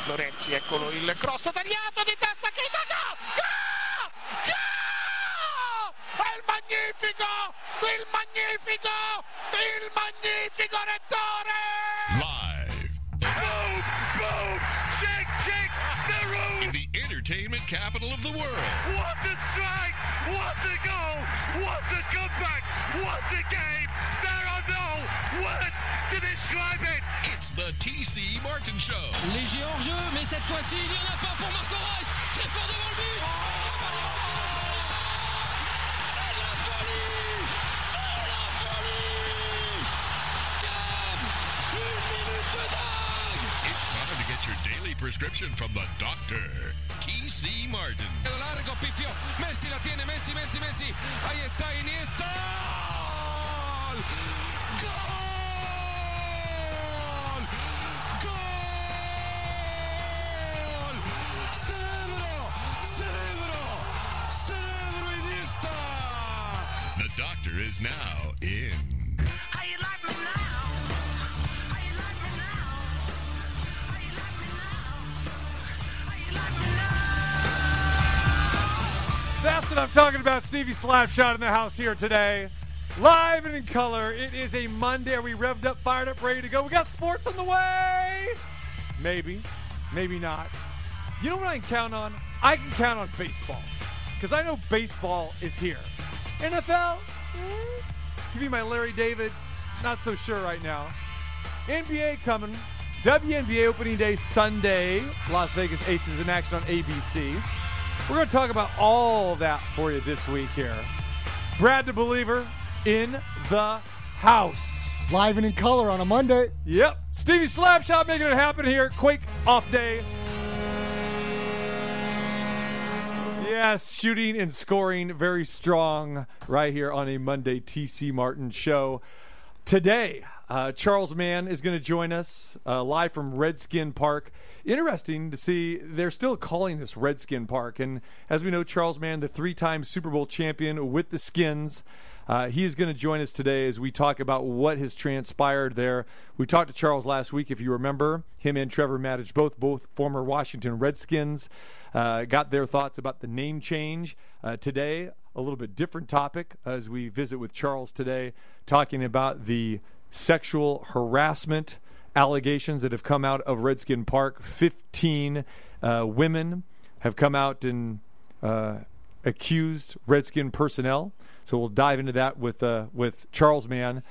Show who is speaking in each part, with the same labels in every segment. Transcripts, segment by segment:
Speaker 1: De Lorenzi, eccolo il cross tagliato di testa che Gol! Gol! È il magnifico, il magnifico, il magnifico Rettore!
Speaker 2: Live
Speaker 3: Boom! Boom! Shake! Shake! The room!
Speaker 2: in the entertainment capital of the world.
Speaker 3: What a strike! What a goal! What a comeback! What a game! There are no words to describe it!
Speaker 2: It's the TC Martin Show.
Speaker 4: Léger hors jeu, mais cette fois-ci, il n'y en a pas pour Marco Reus. Très fort devant le but. C'est de la folie C'est la folie Gab Une minute de dingue
Speaker 2: It's time to get your daily prescription from the doctor, TC Martin.
Speaker 5: largo, pifio. Messi la tiene, Messi, Messi, Messi. Ahí está Iniesta. ¡Gol!
Speaker 6: Talking about. Stevie Slapshot in the house here today. Live and in color. It is a Monday. Are we revved up, fired up, ready to go? We got sports on the way. Maybe, maybe not. You know what I can count on? I can count on baseball. Because I know baseball is here. NFL? Eh, Give me my Larry David. Not so sure right now. NBA coming. WNBA opening day Sunday. Las Vegas Aces in action on ABC. We're going to talk about all that for you this week here. Brad the Believer in the house.
Speaker 7: Live and in color on a Monday.
Speaker 6: Yep. Stevie Slapshot making it happen here. Quake off day. Yes, shooting and scoring very strong right here on a Monday TC Martin show. Today, uh, Charles Mann is going to join us uh, live from Redskin Park. Interesting to see they're still calling this Redskin Park. And as we know, Charles Mann, the three time Super Bowl champion with the Skins, uh, he is going to join us today as we talk about what has transpired there. We talked to Charles last week, if you remember. Him and Trevor Matich, both both former Washington Redskins, uh, got their thoughts about the name change. Uh, today, a little bit different topic as we visit with Charles today, talking about the sexual harassment allegations that have come out of Redskin Park. 15 uh, women have come out and uh, accused Redskin personnel. So we'll dive into that with uh, with Charles Mann.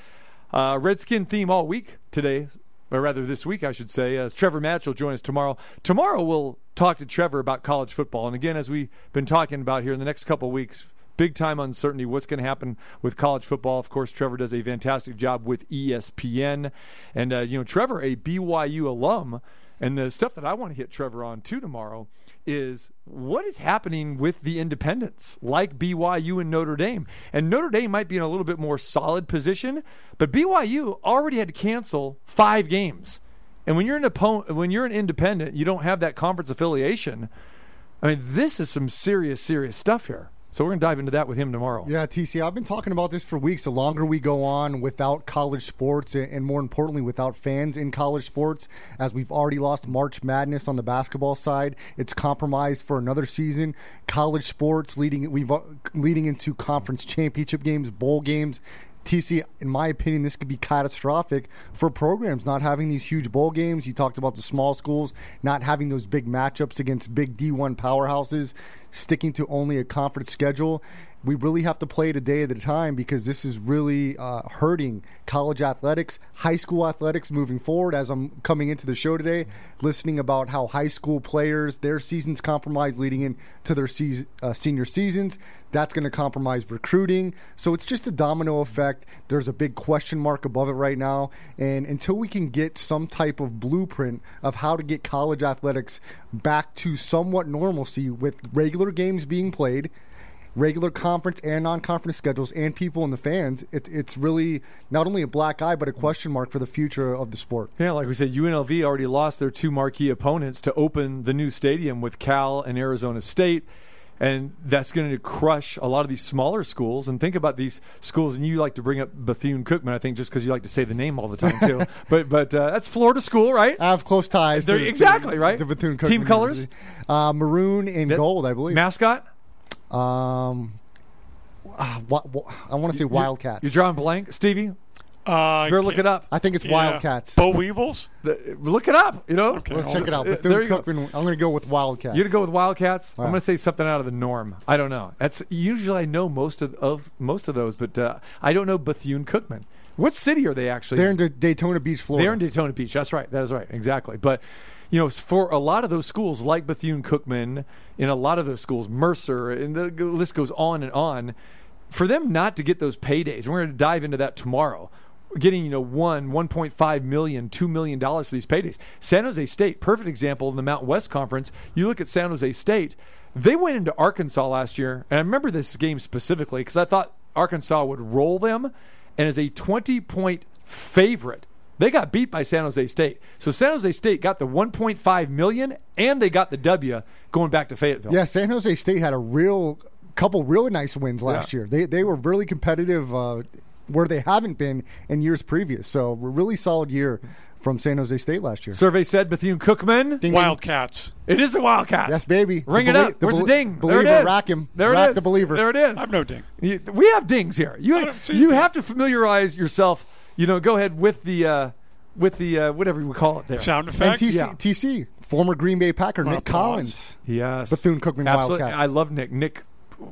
Speaker 6: Uh, Redskin theme all week today, or rather this week, I should say. As Trevor Matich will join us tomorrow. Tomorrow we'll talk to Trevor about college football, and again, as we've been talking about here in the next couple weeks. Big time uncertainty. What's going to happen with college football? Of course, Trevor does a fantastic job with ESPN, and uh, you know Trevor, a BYU alum, and the stuff that I want to hit Trevor on too tomorrow is what is happening with the independents like BYU and Notre Dame. And Notre Dame might be in a little bit more solid position, but BYU already had to cancel five games. And when you're an opponent, when you're an independent, you don't have that conference affiliation. I mean, this is some serious, serious stuff here. So we're going to dive into that with him tomorrow.
Speaker 7: Yeah, TC, I've been talking about this for weeks. The longer we go on without college sports, and more importantly, without fans in college sports, as we've already lost March Madness on the basketball side, it's compromised for another season. College sports leading we've uh, leading into conference championship games, bowl games. TC, in my opinion, this could be catastrophic for programs not having these huge bowl games. You talked about the small schools not having those big matchups against big D1 powerhouses, sticking to only a conference schedule. We really have to play it a day at a time because this is really uh, hurting college athletics, high school athletics moving forward. As I'm coming into the show today, listening about how high school players, their seasons compromised leading into their season, uh, senior seasons. That's going to compromise recruiting. So it's just a domino effect. There's a big question mark above it right now. And until we can get some type of blueprint of how to get college athletics back to somewhat normalcy with regular games being played, regular conference and non-conference schedules and people and the fans it's it's really not only a black eye but a question mark for the future of the sport
Speaker 6: Yeah, like we said, UNLV already lost their two marquee opponents to open the new stadium with Cal and Arizona State. And that's going to crush a lot of these smaller schools. And think about these schools, and you like to bring up Bethune Cookman, I think, just because you like to say the name all the time too. but but uh, that's Florida school, right?
Speaker 7: I have close ties. To,
Speaker 6: exactly, right?
Speaker 7: To Bethune Cookman.
Speaker 6: Team
Speaker 7: colors? Uh, maroon and
Speaker 6: That-
Speaker 7: gold, I believe.
Speaker 6: Mascot.
Speaker 7: um, ah, wa- wa- I want to say Wildcats.
Speaker 6: You're drawing blank, Stevie.
Speaker 8: Uh,
Speaker 6: Better look it up.
Speaker 7: I think it's
Speaker 8: yeah.
Speaker 7: Wildcats.
Speaker 8: Bo Weevils.
Speaker 6: The- look it up. You know.
Speaker 8: Okay.
Speaker 7: Let's check it out. Bethune
Speaker 6: there you go.
Speaker 7: Cookman. I'm going to go with Wildcats.
Speaker 6: You're gonna go with Wildcats. I'm gonna say something out of the norm. I don't know. That's usually I know most of, of most of those, but uh, I don't know Bethune Cookman. What city are they actually?
Speaker 7: They're in Da- Daytona Beach, Florida.
Speaker 6: They're in Daytona Beach. That's right. That is right. Exactly. But you know, for a lot of those schools, like Bethune Cookman, in a lot of those schools, Mercer, and the list goes on and on. For them not to get those paydays, and we're going to dive into that tomorrow. Getting you know one, 1.5 million, two million dollars for these paydays. San Jose State, perfect example in the Mountain West Conference. You look at San Jose State. They went into Arkansas last year, and I remember this game specifically because I thought Arkansas would roll them, and as a 20 point favorite, they got beat by San Jose State. So San Jose State got the 1.5 million, and they got the W going back to Fayetteville.
Speaker 7: Yeah, San Jose State had a real couple really nice wins last
Speaker 6: Yeah.
Speaker 7: year. They they were really competitive uh, where they haven't been in years previous. So a really solid year from San Jose State last year.
Speaker 6: Survey said Bethune Cookman.
Speaker 7: Ding, ding.
Speaker 8: Wildcats.
Speaker 6: It is the Wildcats.
Speaker 7: Yes, baby.
Speaker 6: Ring
Speaker 7: The
Speaker 6: it
Speaker 7: belie-
Speaker 6: up.
Speaker 7: the
Speaker 6: Where's the ding?
Speaker 7: believer,
Speaker 6: there it is.
Speaker 7: rack him.
Speaker 6: There
Speaker 7: Rack
Speaker 6: it is.
Speaker 7: the believer.
Speaker 6: There it is.
Speaker 8: I've no ding.
Speaker 6: You- we have dings here. You you have to familiarize yourself. You know, go ahead with the uh, with the uh, whatever we call it there.
Speaker 8: Sound
Speaker 7: And
Speaker 8: effect.
Speaker 7: TC,
Speaker 6: Yeah.
Speaker 7: TC, former Green Bay Packer, Nick
Speaker 8: applause?
Speaker 7: Collins.
Speaker 6: Yes,
Speaker 7: Bethune Cookman
Speaker 6: Absolutely.
Speaker 7: Wildcat.
Speaker 6: I love Nick. Nick,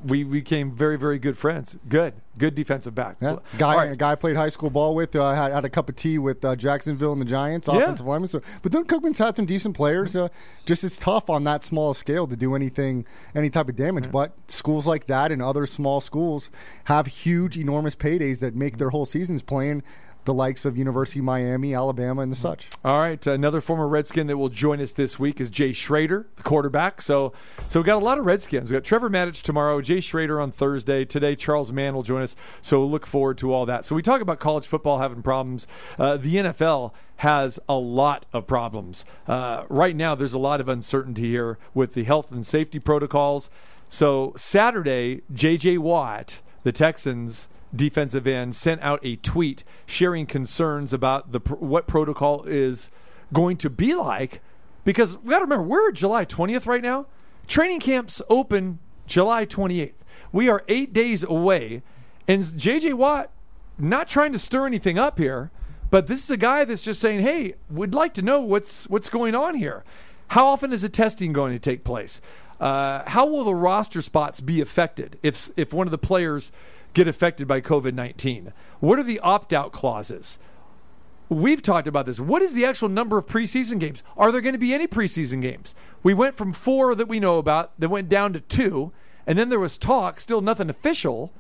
Speaker 6: we we became very very good friends. Good, good defensive back.
Speaker 7: Yeah, guy,
Speaker 6: right.
Speaker 7: a guy I played high school ball with. Uh, had, had a cup of tea with uh, Jacksonville and the Giants,
Speaker 6: Yeah.
Speaker 7: offensive lineman. So, but then Cookman's had some decent players. Uh, just it's tough on that small scale to do anything, any type of damage. But schools like that and other small schools have huge, enormous paydays that make their whole seasons playing the likes of University of Miami, Alabama, and the such.
Speaker 6: All right, another former Redskin that will join us this week is Jay Schroeder, the quarterback. So, so we got a lot of Redskins. We got Trevor Matich tomorrow, Jay Schroeder on Thursday. Today, Charles Mann will join us. So look forward to all that. So we talk about college football having problems. Uh, the NFL has a lot of problems uh, right now. There's a lot of uncertainty here with the health and safety protocols. So Saturday, J.J. Watt, the Texans defensive end, sent out a tweet sharing concerns about the what protocol is going to be like. Because we got to remember, we're July 20th right now. Training camps open July 28th. We are eight days away, and J.J. Watt not trying to stir anything up here, but this is a guy that's just saying, "Hey, we'd like to know what's what's going on here. How often is the testing going to take place? Uh, how will the roster spots be affected if if one of the players get affected by COVID nineteen? What are the opt out clauses? We've talked about this. What is the actual number of preseason games? Are there going to be any preseason games? We went from four that we know about, that went down to two, and then there was talk, still nothing official,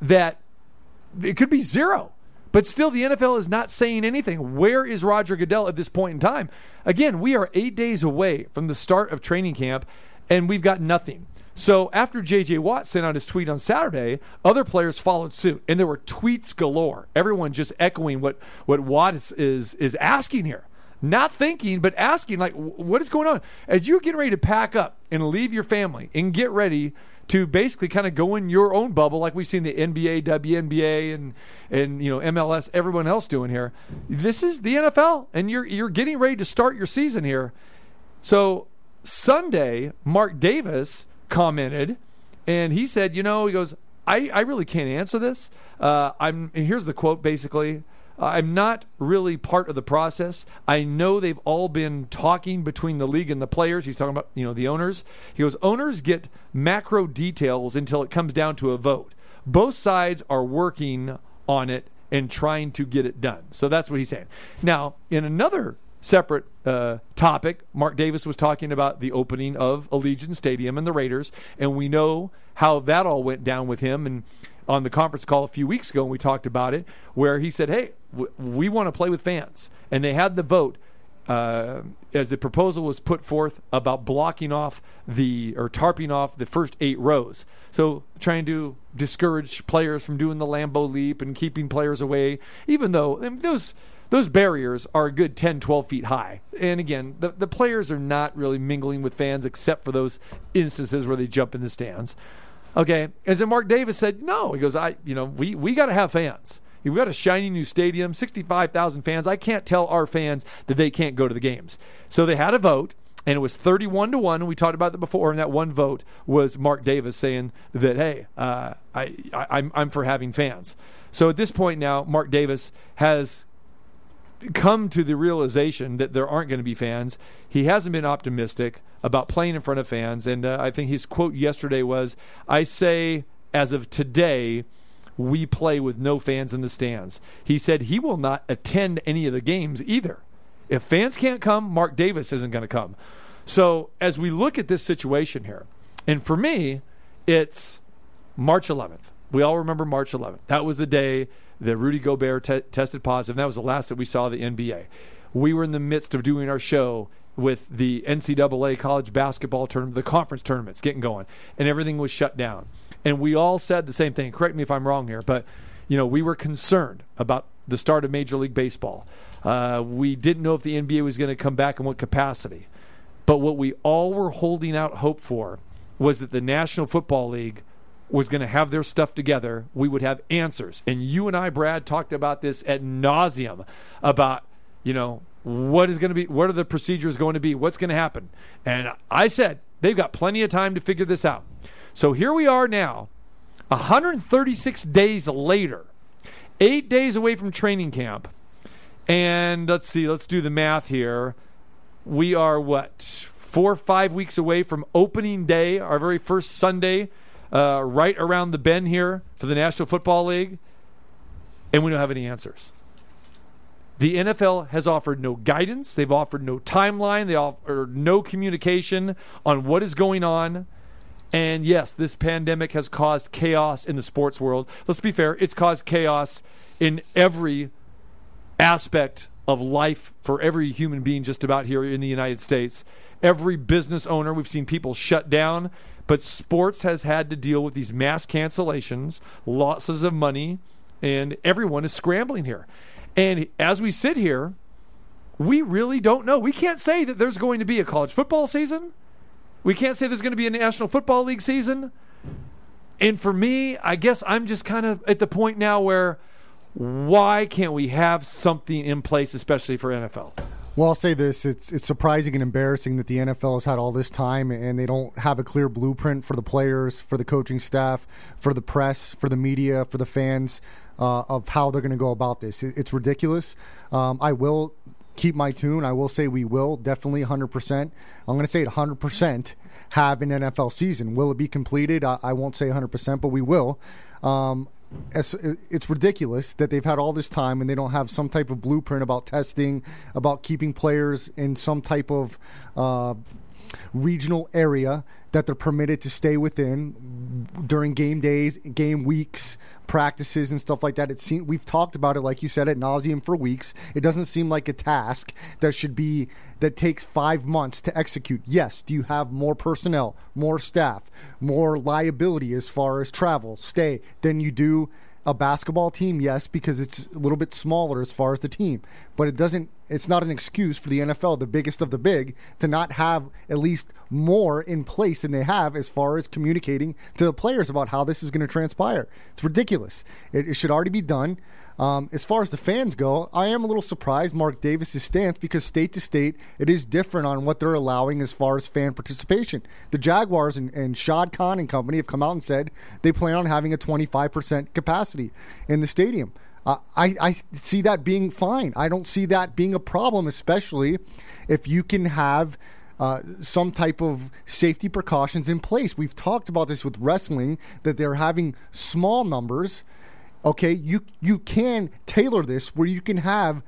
Speaker 6: that it could be zero. But still, the NFL is not saying anything. Where is Roger Goodell at this point in time? Again, we are eight days away from the start of training camp, and we've got nothing. So after J.J. Watt sent out his tweet on Saturday, other players followed suit, and there were tweets galore. Everyone just echoing what what Watt is is, is asking here, not thinking, but asking like, what is going on? As you're getting ready to pack up and leave your family and get ready to basically kind of go in your own bubble, like we've seen the NBA, WNBA, and and you know MLS, everyone else doing here. This is the NFL, and you're you're getting ready to start your season here. So Sunday, Mark Davis commented, and he said, you know, he goes, I, I really can't answer this. Uh, I'm here's the quote basically. I'm not really part of the process. I know they've all been talking between the league and the players. He's talking about, you know, the owners. He goes, owners get macro details until it comes down to a vote. Both sides are working on it and trying to get it done. So that's what he's saying. Now, in another separate uh, topic, Mark Davis was talking about the opening of Allegiant Stadium and the Raiders, and we know how that all went down with him. And on the conference call a few weeks ago, and we talked about it, where he said, "Hey, w- we want to play with fans," and they had the vote. Uh, as the proposal was put forth about blocking off the or tarping off the first eight rows, so trying to discourage players from doing the Lambeau leap and keeping players away, even though I mean, those those barriers are a good 10, 12 feet high. And again, the, the players are not really mingling with fans except for those instances where they jump in the stands. Okay. As then Mark Davis said, no. He goes, I, you know, we, we got to have fans. We've got a shiny new stadium, 65,000 fans. I can't tell our fans that they can't go to the games. So they had a vote, and it was 31 to 1. We talked about that before, and that one vote was Mark Davis saying that, hey, uh, I, I, I'm, I'm for having fans. So at this point now, Mark Davis has come to the realization that there aren't going to be fans. He hasn't been optimistic about playing in front of fans. And uh, I think his quote yesterday was I say, as of today, we play with no fans in the stands. He said he will not attend any of the games either. If fans can't come, Mark Davis isn't going to come. So as we look at this situation here, and for me, it's March 11th. We all remember March 11th. That was the day that Rudy Gobert te- tested positive. And that was the last that we saw the NBA. We were in the midst of doing our show with the NCAA college basketball tournament, the conference tournaments getting going, and everything was shut down. And we all said the same thing. Correct me if I'm wrong here, but you know we were concerned about the start of Major League Baseball. Uh, we didn't know if the NBA was going to come back in what capacity, but what we all were holding out hope for was that the National Football League was going to have their stuff together. We would have answers, and you and I, Brad, talked about this at nauseum about you know what is going to be what are the procedures going to be? What's going to happen? And i said they've got plenty of time to figure this out. So here we are now 136 days later eight days away from training camp. And let's see let's do the math here. We are what four or five weeks away from opening day our very first sunday uh, right around the bend here for the national football league and we don't have any answers the NFL has offered no guidance. They've offered no timeline. They offer no communication on what is going on. And yes, this pandemic has caused chaos in the sports world. Let's be fair, it's caused chaos in every aspect of life for every human being just about here in the United States. Every business owner, we've seen people shut down, but sports has had to deal with these mass cancellations, losses of money, and everyone is scrambling here. And as we sit here, we really don't know. We can't say that there's going to be a college football season. We can't say there's going to be a National Football League season. And for me, I guess I'm just kind of at the point now where why can't we have something in place, especially for NFL?
Speaker 7: Well, I'll say this: it's it's surprising and embarrassing that the NFL has had all this time and they don't have a clear blueprint for the players, for the coaching staff, for the press, for the media, for the fans uh, of how they're going to go about this. It, it's ridiculous. Um, I will keep my tune. I will say we will definitely 100%. I'm going to say it 100% have an NFL season. Will it be completed? I, I won't say 100%, but we will. Um, it's, ridiculous that they've had all this time and they don't have some type of blueprint about testing, about keeping players in some type of uh, regional area that they're permitted to stay within during game days, game weeks, practices, and stuff like that. It seems we've talked about it, like you said, at nauseum for weeks. It doesn't seem like a task that should be that takes five months to execute. Yes, do you have more personnel, more staff, more liability as far as travel, stay than you do a basketball team? Yes, because it's a little bit smaller as far as the team, but it doesn't. It's not an excuse for the NFL, the biggest of the big, to not have at least more in place than they have as far as communicating to the players about how this is going to transpire. It's ridiculous. It, it should already be done. Um, as far as the fans go, I am a little surprised Mark Davis's stance because state to state it is different on what they're allowing as far as fan participation. The Jaguars and, and Shad Khan and company have come out and said they plan on having a 25% capacity in the stadium. Uh, I, I see that being fine. I don't see that being a problem, especially if you can have uh, some type of safety precautions in place. We've talked about this with wrestling that they're having small numbers okay? You you can tailor this where you can have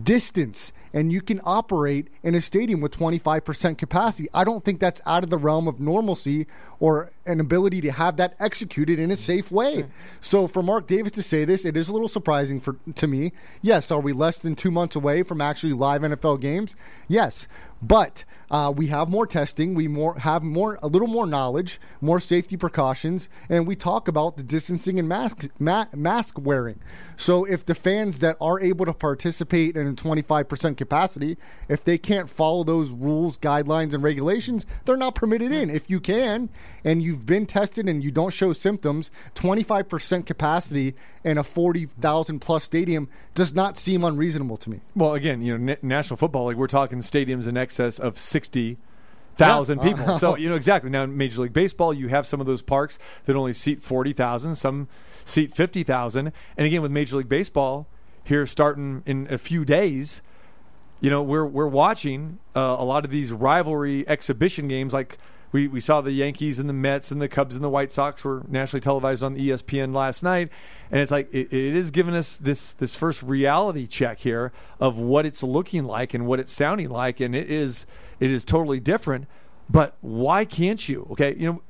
Speaker 7: distance and you can operate in a stadium with 25% capacity. I don't think that's out of the realm of normalcy or an ability to have that executed in a safe way. So for Mark Davis to say this, it is a little surprising for to me. Yes, are we less than 2 months away from actually live NFL games? Yes. But uh, we have more testing. We more have more a little more knowledge, more safety precautions, and we talk about the distancing and mask ma- mask wearing. So if the fans that are able to participate in a 25% capacity, if they can't follow those rules, guidelines, and regulations, they're not permitted in. If you can and you've been tested and you don't show symptoms, 25% capacity in a 40,000 plus stadium does not seem unreasonable to me.
Speaker 6: Well, again, you know, N- National Football League, we're talking stadiums in excess of 60,000
Speaker 7: Yeah.
Speaker 6: people. so, you know, exactly. Now, in Major League Baseball, you have some of those parks that only seat 40,000, some seat 50,000. And again, with Major League Baseball, here starting in a few days, you know, we're, we're watching uh, a lot of these rivalry exhibition games like. We, we saw the Yankees and the Mets and the Cubs and the White Sox were nationally televised on ESPN last night, and it's like it, it is giving us this this first reality check here of what it's looking like and what it's sounding like, and it is it is totally different. But why can't you? Okay, you know,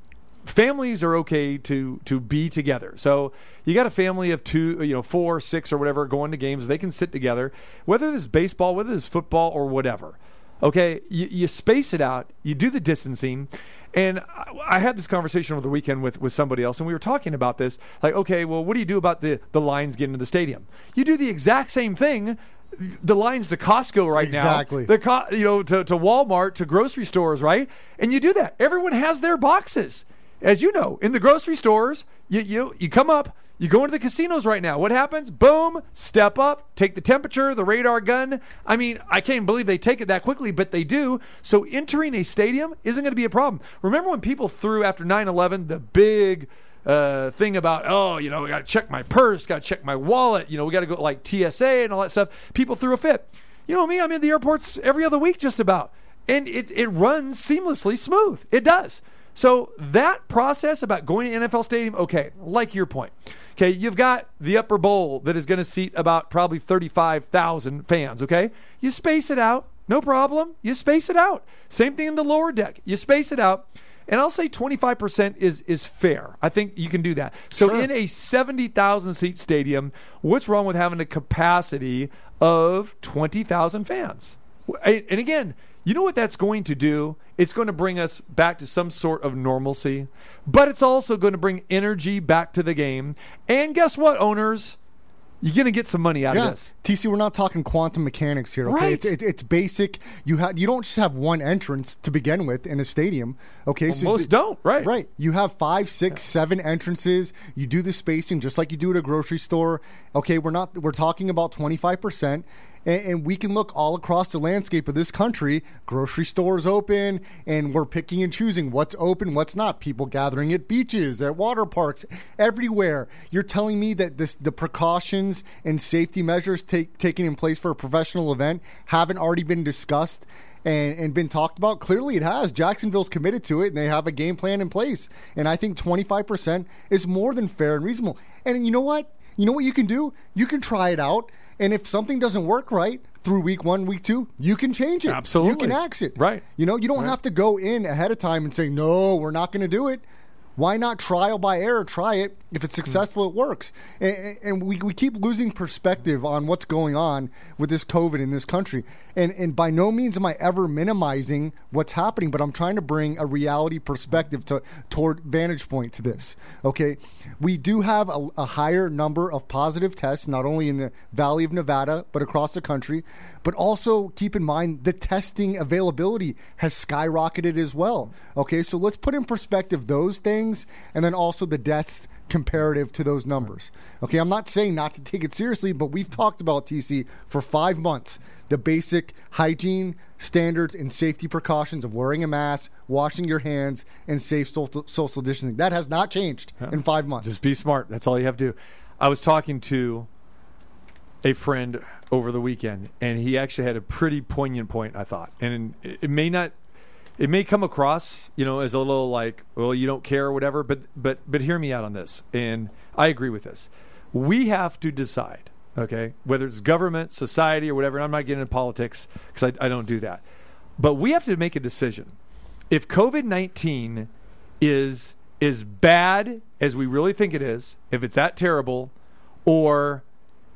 Speaker 6: families are okay to to be together. So you got a family of two, you know, four, six, or whatever going to games. They can sit together, whether this is baseball, whether this is football, or whatever. Okay, you, you space it out. You do the distancing. And I, had this conversation over the weekend with, with somebody else, and we were talking about this. Like, okay, well, what do you do about the, the lines getting to the stadium? You do the exact same thing. The lines to Costco right
Speaker 7: Exactly.
Speaker 6: now, the co- you know to, to Walmart to grocery stores, right? And you do that. Everyone has their boxes, as you know. In the grocery stores, you you you come up, you go into the casinos right now. What happens? Boom, step up, take the temperature, the radar gun. I mean, I can't believe they take it that quickly, but they do. So entering a stadium isn't going to be a problem. Remember when people threw after 9/11 the big uh, thing about oh you know we got to check my purse, got to check my wallet, you know we got to go like TSA and all that stuff. People threw a fit. You know me, I'm in the airports every other week just about, and it it runs seamlessly smooth. It does. So that process about going to NFL Stadium, okay, like your point. Okay, you've got the upper bowl that is going to seat about probably 35,000 fans, okay? You space it out, no problem. You space it out. Same thing in the lower deck. You space it out. And I'll say 25% is is fair. I think you can do that. So
Speaker 7: Sure.
Speaker 6: in a 70,000 seat stadium, what's wrong with having a capacity of 20,000 fans? And and again, you know what that's going to do? It's going to bring us back to some sort of normalcy, but it's also going to bring energy back to the game. And guess what, owners? You're going to get some money out of this.
Speaker 7: TC, we're not talking quantum mechanics here. Okay,
Speaker 6: Right.
Speaker 7: it's, it's, it's basic. You have you don't just have one entrance to begin with in a stadium. Okay,
Speaker 6: most don't, right.
Speaker 7: Right. You have five, six, seven entrances. You do the spacing just like you do at a grocery store. Okay, we're not we're talking about twenty five percent. And, and we can look all across the landscape of this country. Grocery stores open, and we're picking and choosing what's open, what's not. People gathering at beaches, at water parks, everywhere. You're telling me that this, the precautions and safety measures take, taken in place for a professional event haven't already been discussed and, and been talked about? Clearly, it has. Jacksonville's committed to it, and they have a game plan in place. And I think 25% is more than fair and reasonable. And you know what? You know what you can do? You can try it out. And if something doesn't work right through week one, week two, you can change it.
Speaker 6: Absolutely.
Speaker 7: You can axe it.
Speaker 6: Right.
Speaker 7: You know, you don't have to go in ahead of time and say, no, we're not going to do it. Why not trial by error? Try it. If it's successful, it works. And, and we, we keep losing perspective on what's going on with this COVID in this country. And, and by no means am I ever minimizing what's happening, but I'm trying to bring a reality perspective to toward vantage point to this. Okay, we do have a, a higher number of positive tests, not only in the Valley of Nevada but across the country. But also keep in mind the testing availability has skyrocketed as well. Okay, so let's put in perspective those things, and then also the death comparative to those numbers. Okay, I'm not saying not to take it seriously, but we've talked about TC for five months. The basic hygiene standards and safety precautions of wearing a mask, washing your hands, and safe social, social distancing. That has not changed in five months.
Speaker 6: Just be smart. That's all you have to do. I was talking to a friend over the weekend, and he actually had a pretty poignant point. I thought, and it may not, it may come across, you know, as a little like, well, you don't care or whatever. But but but hear me out on this, and I agree with this. We have to decide Okay, whether it's government, society, or whatever. And I'm not getting into politics because I, I don't do that. But we have to make a decision. If COVID nineteen is as bad as we really think it is, if it's that terrible, or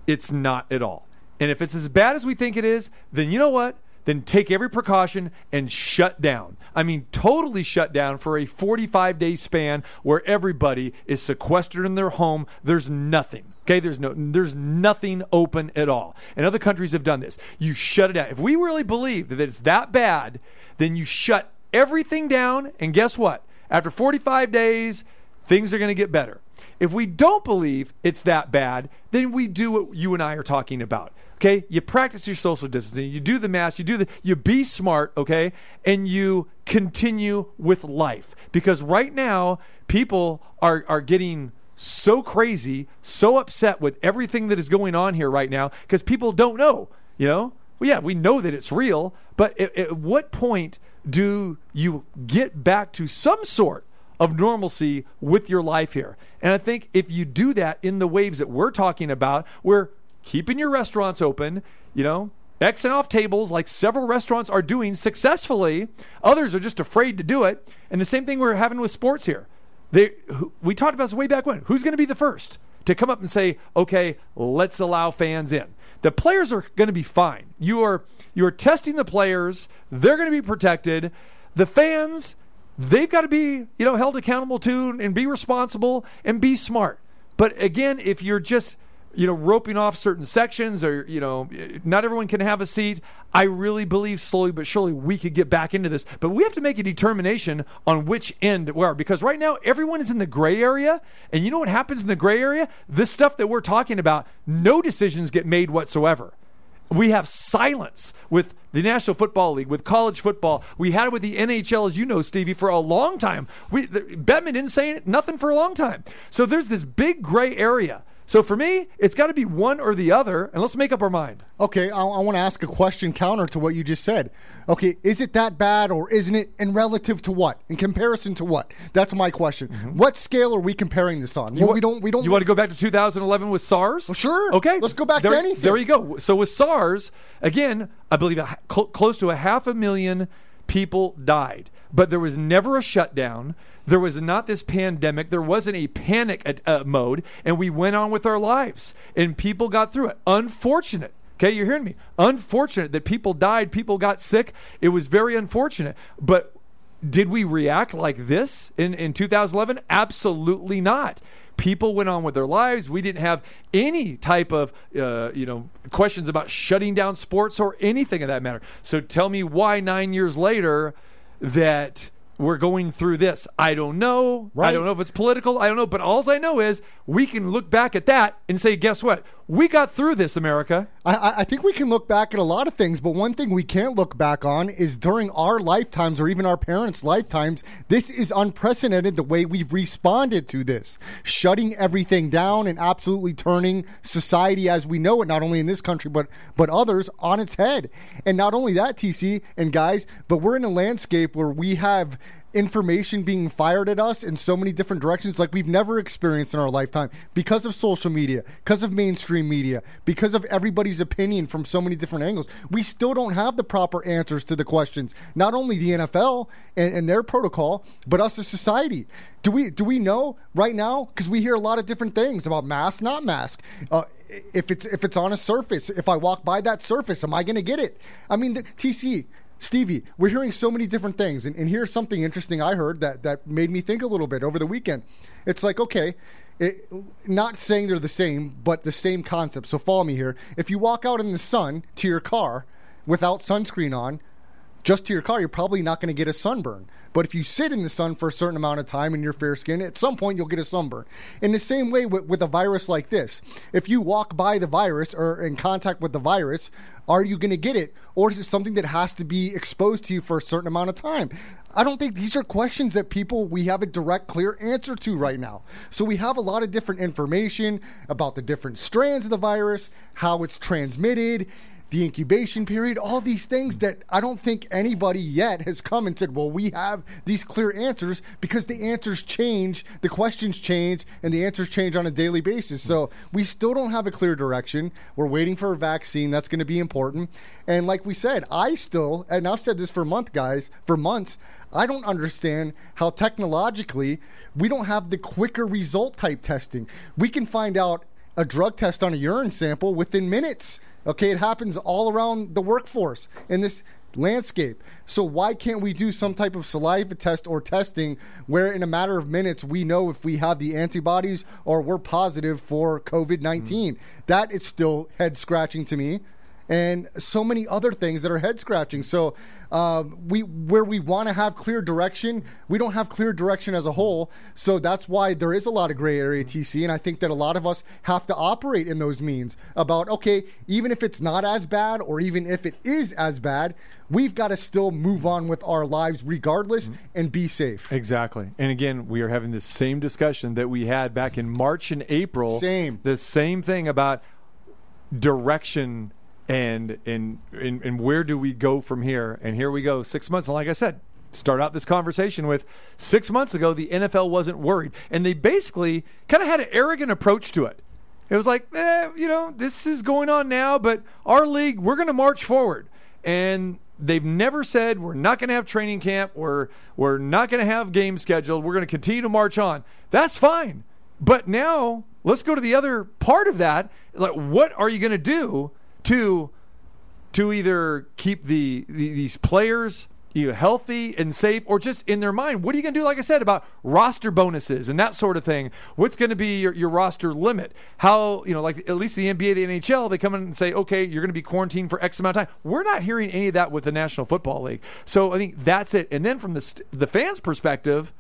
Speaker 6: it's not at all. And if it's as bad as we think it is, then you know what? Then take every precaution and shut down. I mean, totally shut down for a 45 day span where everybody is sequestered in their home. There's nothing. Okay, there's no, there's nothing open at all. And other countries have done this. You shut it down. If we really believe that it's that bad, then you shut everything down. And guess what? After 45 days, things are going to get better. If we don't believe it's that bad, then we do what you and I are talking about. Okay, you practice your social distancing, you do the mask, you do the, you be smart, okay, and you continue with life. Because right now, people are are getting so crazy, so upset with everything that is going on here right now because people don't know, you know? Well, yeah, we know that it's real, but at, at what point do you get back to some sort of normalcy with your life here? And I think if you do that in the waves that we're talking about, where keeping your restaurants open, you know, X and off tables like several restaurants are doing successfully. Others are just afraid to do it. And the same thing we're having with sports here. They, we talked about this way back when. Who's going to be the first to come up and say, "Okay, let's allow fans in"? The players are going to be fine. You are you are testing the players. They're going to be protected. The fans, they've got to be you know held accountable too and be responsible and be smart. But again, if you're just you know roping off certain sections or you know not everyone can have a seat i really believe slowly but surely we could get back into this but we have to make a determination on which end we are because right now everyone is in the gray area and you know what happens in the gray area this stuff that we're talking about no decisions get made whatsoever we have silence with the National Football League, with college football. We had it with the NHL, as you know, Stevie, for a long time. We, the, Bettman didn't say nothing for a long time. So there's this big gray area. So for me, it's got to be one or the other, and let's make up our mind.
Speaker 7: Okay, I, I want to ask a question counter to what you just said. Okay, is it that bad or isn't it in relative to what? In comparison to what? That's my question. What scale are we comparing this on? Well, we don't. We don't.
Speaker 6: Mm-hmm. You want to go back to 2011 with SARS?
Speaker 7: Well, sure.
Speaker 6: Okay.
Speaker 7: Let's go back
Speaker 6: there,
Speaker 7: to anything.
Speaker 6: There you go. So with SARS, again, I believe a, cl- close to a half a million people died, but there was never a shutdown. There was not this pandemic. There wasn't a panic at, uh, mode, and we went on with our lives, and people got through it. Unfortunate. Okay, you're hearing me. Unfortunate that people died, people got sick. It was very unfortunate. But did we react like this in, in 2011? Absolutely not. People went on with their lives. We didn't have any type of, uh, you know, questions about shutting down sports or anything of that matter. So tell me why nine years later that we're going through this. I don't know. I don't know if it's political. I don't know. But all I know is we can look back at that and say, guess what? We got through this, America.
Speaker 7: I- I, think we can look back at a lot of things, but one thing we can't look back on is during our lifetimes or even our parents' lifetimes, this is unprecedented the way we've responded to this. Shutting everything down and absolutely turning society as we know it, not only in this country, but, but others, on its head. And not only that, TC and guys, but we're in a landscape where we have information being fired at us in so many different directions like we've never experienced in our lifetime because of social media, because of mainstream media, because of everybody's opinion from so many different angles. We still don't have the proper answers to the questions. Not only the NFL and, and their protocol, but us as society. Do we do we know right now? Because we hear a lot of different things about mask, not mask. Uh, if it's if it's on a surface, if I walk by that surface, am I going to get it? I mean, the, TC. Stevie, we're hearing so many different things, and, and here's something interesting I heard that that made me think a little bit over the weekend. It's like, okay, it, not saying they're the same, but the same concept. So follow me here. If you walk out in the sun to your car without sunscreen on, just to your car, you're probably not going to get a sunburn. But if you sit in the sun for a certain amount of time and you're fair skinned, at some point you'll get a sunburn. In the same way with, with a virus like this, if you walk by the virus or in contact with the virus, are you going to get it? Or is it something that has to be exposed to you for a certain amount of time? I don't think these are questions that people we have a direct, clear answer to right now. So we have a lot of different information about the different strands of the virus, how it's transmitted the incubation period, all these things that I don't think anybody yet has come and said, well, we have these clear answers because the answers change, the questions change, and the answers change on a daily basis. So we still don't have a clear direction. We're waiting for a vaccine. That's going to be important. And like we said, I still, and I've said this for month, guys, for months, I don't understand how technologically we don't have the quicker result type testing. We can find out a drug test on a urine sample within minutes. Okay, it happens all around the workforce in this landscape. So why can't we do some type of saliva test or testing where in a matter of minutes we know if we have the antibodies or we're positive for COVID-19? Hmm. That is still head scratching to me and so many other things that are head scratching. So um, we where we want to have clear direction, we don't have clear direction as a whole. So that's why there is a lot of gray area TC, and I think that a lot of us have to operate in those means about okay, even if it's not as bad or even if it is as bad. We've got to still move on with our lives regardless and be safe.
Speaker 6: Exactly. And again, we are having the same discussion that we had back in March and April.
Speaker 7: Same.
Speaker 6: The same thing about direction and and and, and where do we go from here? And here we go, six months. And like I said, start out this conversation with six months ago, the NFL wasn't worried, and they basically kind of had an arrogant approach to it. It was like, eh, you know, this is going on now, but our league, we're going to march forward. And they've never said we're not going to have training camp, we're we're not going to have games scheduled, we're going to continue to march on. That's fine. But now let's go to the other part of that. Like, what are you going to do to to either keep the, the these players either healthy and safe or just in their mind what are you going to do like i said about roster bonuses and that sort of thing? What's going to be your, your roster limit? How you know like at least the nba the nhl they come in and say okay you're going to be quarantined for x amount of time. We're not hearing any of that with the national football league. So i think that's it. And then from the the fans perspective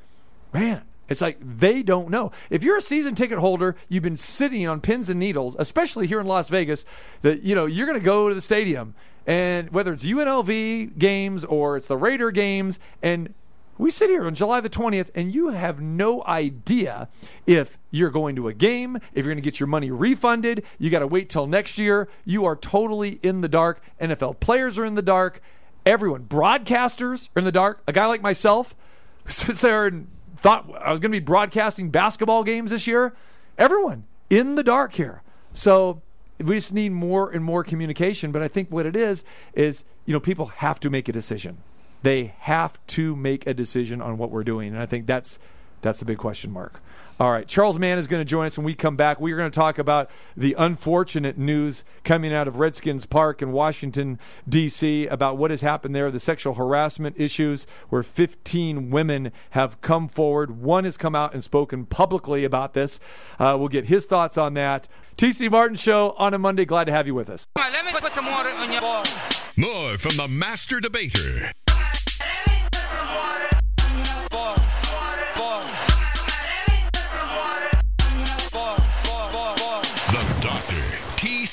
Speaker 6: man it's like they don't know. If you're a season ticket holder, you've been sitting on pins and needles, especially here in Las Vegas, that you know you're going to go to the stadium and whether it's UNLV games or it's the Raider games and we sit here on July the 20th and you have no idea if you're going to a game, if you're going to get your money refunded. You got to wait till next year. You are totally in the dark. NFL players are in the dark. Everyone, broadcasters are in the dark. A guy like myself sits there and thought I was going to be broadcasting basketball games this year. Everyone in the dark here. So we just need more and more communication. But I think what it is is you know people have to make a decision. They have to make a decision on what we're doing, and I think that's that's a big question mark. All right, Charles Mann is going to join us when we come back. We are going to talk about the unfortunate news coming out of Redskins Park in Washington, D.C., about what has happened there, the sexual harassment issues, where 15 women have come forward. One has come out and spoken publicly about this. Uh, we'll get his thoughts on that. TC Martin Show on a Monday. Glad to have you with us.
Speaker 4: Let me put some water on your balls.
Speaker 2: More from the master debater.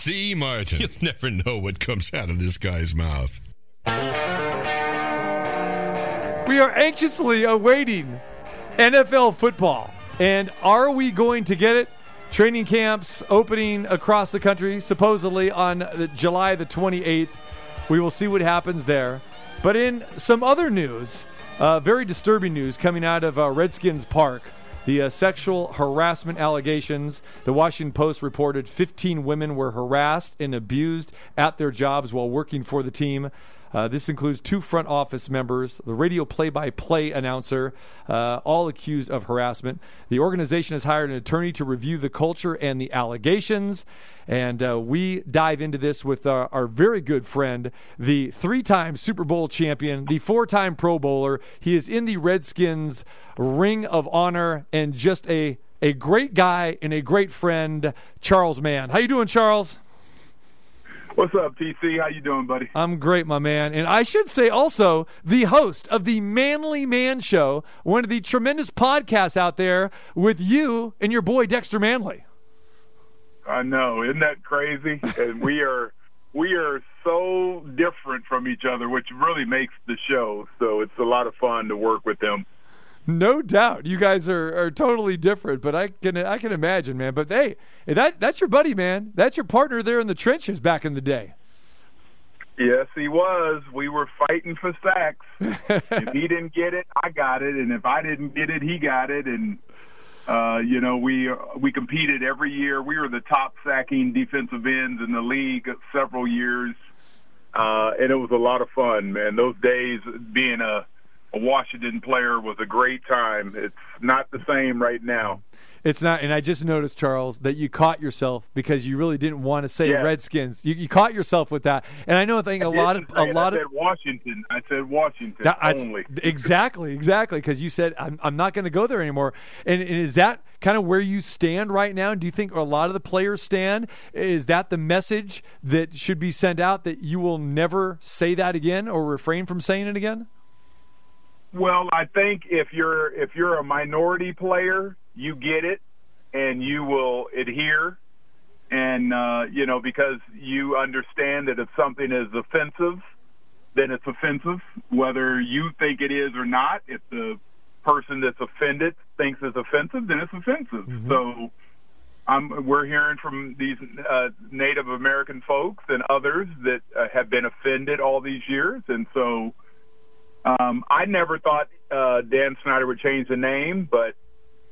Speaker 2: T.C. Martin. You'll never know what comes out of this guy's mouth.
Speaker 6: We are anxiously awaiting NFL football. And are we going to get it? Training camps opening across the country, supposedly on July the 28th. We will see what happens there. But in some other news, uh, very disturbing news coming out of uh, Redskins Park. The uh, sexual harassment allegations. The Washington Post reported 15 women were harassed and abused at their jobs while working for the team. Uh, this includes two front office members, the radio play by play announcer, uh, all accused of harassment. The organization has hired an attorney to review the culture and the allegations. And uh, we dive into this with our, our very good friend, the three time Super Bowl champion, the four time Pro Bowler. He is in the Redskins Ring of Honor and just a, a great guy and a great friend, Charles Mann. How you doing, Charles?
Speaker 9: What's up, TC? How you doing, buddy?
Speaker 6: I'm great, my man. And I should say also the host of the Manly Man Show, one of the tremendous podcasts out there with you and your boy Dexter Manley.
Speaker 9: I know, isn't that crazy? and we are we are so different from each other, which really makes the show. So it's a lot of fun to work with them.
Speaker 6: No doubt, you guys are, are totally different, but I can I can imagine, man. But hey, that that's your buddy, man. That's your partner there in the trenches back in the day.
Speaker 9: Yes, he was. We were fighting for sacks. if he didn't get it, I got it, and if I didn't get it, he got it, and uh, you know we we competed every year. We were the top sacking defensive ends in the league several years, uh, and it was a lot of fun, man. Those days being a a Washington player was a great time. It's not the same right now.
Speaker 6: It's not, and I just noticed, Charles, that you caught yourself because you really didn't want to say
Speaker 9: Yeah.
Speaker 6: Redskins. You, you caught yourself with that, and I know. I think a
Speaker 9: I
Speaker 6: lot of a lot
Speaker 9: I
Speaker 6: of
Speaker 9: said Washington. I said Washington
Speaker 6: That- I-
Speaker 9: only.
Speaker 6: exactly, exactly, because you said I'm, I'm not going to go there anymore. And, and is that kind of where you stand right now? Do you think a lot of the players stand? Is that the message that should be sent out that you will never say that again or refrain from saying it again?
Speaker 9: Well, I think if you're if you're a minority player, you get it, and you will adhere, and uh, you know because you understand that if something is offensive, then it's offensive, whether you think it is or not. If the person that's offended thinks it's offensive, then it's offensive. So. I'm, we're hearing from these uh, Native American folks and others that uh, have been offended all these years, and so um, I never thought uh, Dan Snyder would change the name, but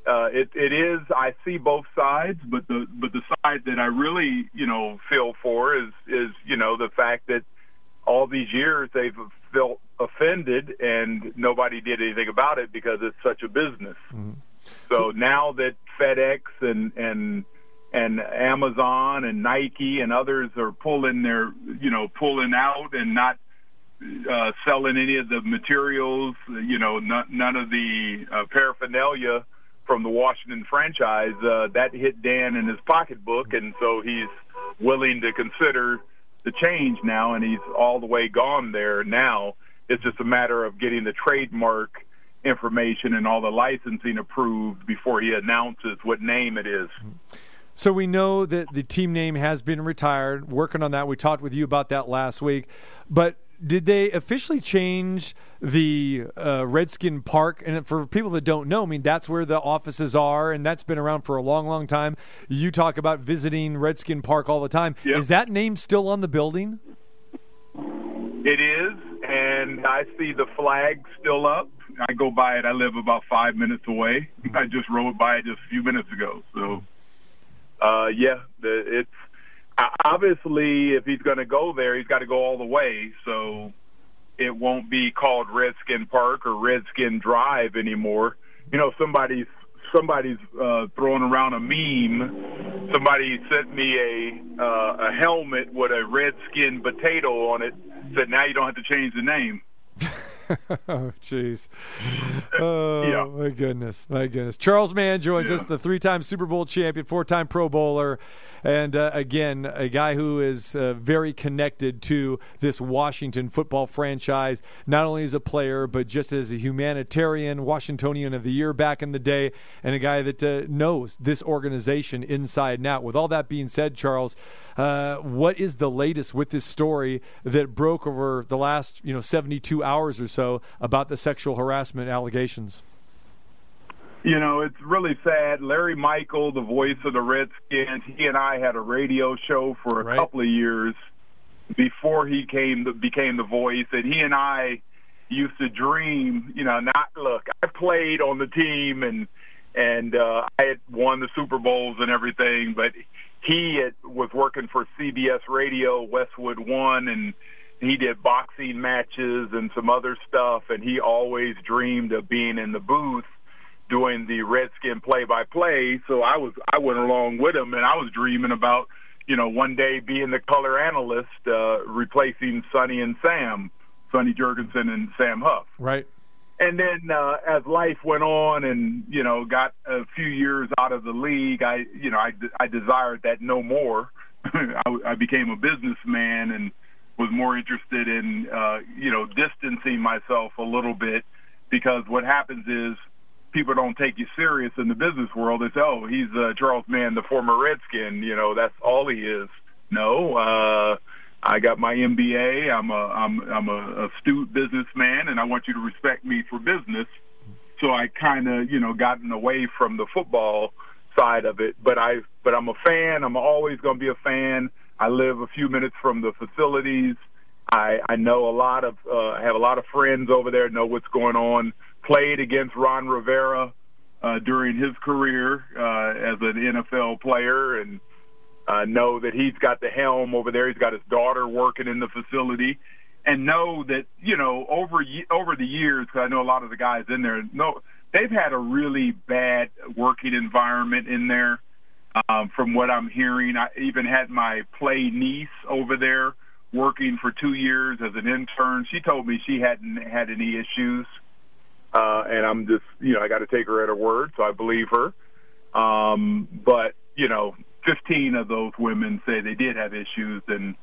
Speaker 9: uh, it, it is. I see both sides, but the but the side that I really you know feel for is is you know the fact that all these years they've felt offended and nobody did anything about it because it's such a business. So now that FedEx and and and Amazon and Nike and others are pulling their you know pulling out and not uh, selling any of the materials, you know, none, none of the uh, paraphernalia from the Washington franchise, uh, that hit Dan in his pocketbook, and so he's willing to consider the change now, and he's all the way gone there now. It's just a matter of getting the trademark information and all the licensing approved before he announces what name it is.
Speaker 6: So we know that the team name has been retired. Working on that, we talked with you about that last week. But did they officially change the uh, Redskin Park? And for people that don't know, I mean that's where the offices are, and that's been around for a long, long time. You talk about visiting Redskin Park all the time.
Speaker 9: Yep.
Speaker 6: Is that name still on the building?
Speaker 9: It is, and I see the flag still up. I go by it. I live about five minutes away. I just rode by it just a few minutes ago. So, uh, yeah, the, it's obviously if he's going to go there, he's got to go all the way. So it won't be called Redskin Park or Redskin Drive anymore. You know, somebody's somebody's uh, throwing around a meme. Somebody sent me a uh, a helmet with a redskin potato on it. Said now you don't have to change the name.
Speaker 6: oh, jeez. Oh,
Speaker 9: Yeah.
Speaker 6: my goodness. My goodness. Charles Mann joins us, the three time Super Bowl champion, four time Pro Bowler, and uh, again, a guy who is uh, very connected to this Washington football franchise, not only as a player, but just as a humanitarian, Washingtonian of the Year back in the day, and a guy that uh, knows this organization inside and out. With all that being said, Charles, uh, what is the latest with this story that broke over the last you know 72 hours or so about the sexual harassment allegations?
Speaker 9: You know, it's really sad. Larry Michael, the voice of the Redskins, he and I had a radio show for a
Speaker 6: Right.
Speaker 9: couple of years before he came became the voice, and he and I used to dream. You know, not look. I played on the team, and and uh, I had won the Super Bowls and everything, but he had, was working for CBS Radio, Westwood One, and he did boxing matches and some other stuff, and he always dreamed of being in the booth doing the Redskin play-by-play. So I was I went along with him, and I was dreaming about you know one day being the color analyst, uh, replacing Sonny and Sam, Sonny Jurgensen and Sam Huff.
Speaker 6: Right.
Speaker 9: And then uh, as life went on, and you know, got a few years out of the league, I you know I I desired that no more. I, I became a businessman and was more interested in uh, you know distancing myself a little bit because what happens is people don't take you serious in the business world. It's oh he's uh, Charles Mann, the former Redskin. You know that's all he is. No, uh, I got my MBA. I'm a I'm I'm a astute businessman, and I want you to respect me for business. So I kind of you know gotten away from the football side of it, but I but I'm a fan. I'm always going to be a fan. I live a few minutes from the facilities. I I know a lot of uh, have a lot of friends over there. Know what's going on. Played against Ron Rivera uh, during his career uh, as an NFL player, and uh, know that he's got the helm over there. He's got his daughter working in the facility, and know that you know over over the years, because I know a lot of the guys in there. Know they've had a really bad working environment in there. Um, from what I'm hearing, I even had my play niece over there working for two years as an intern. She told me she hadn't had any issues, and I'm just, you know, I got to take her at her word, so I believe her. Um, but you know, 15 of those women say they did have issues, and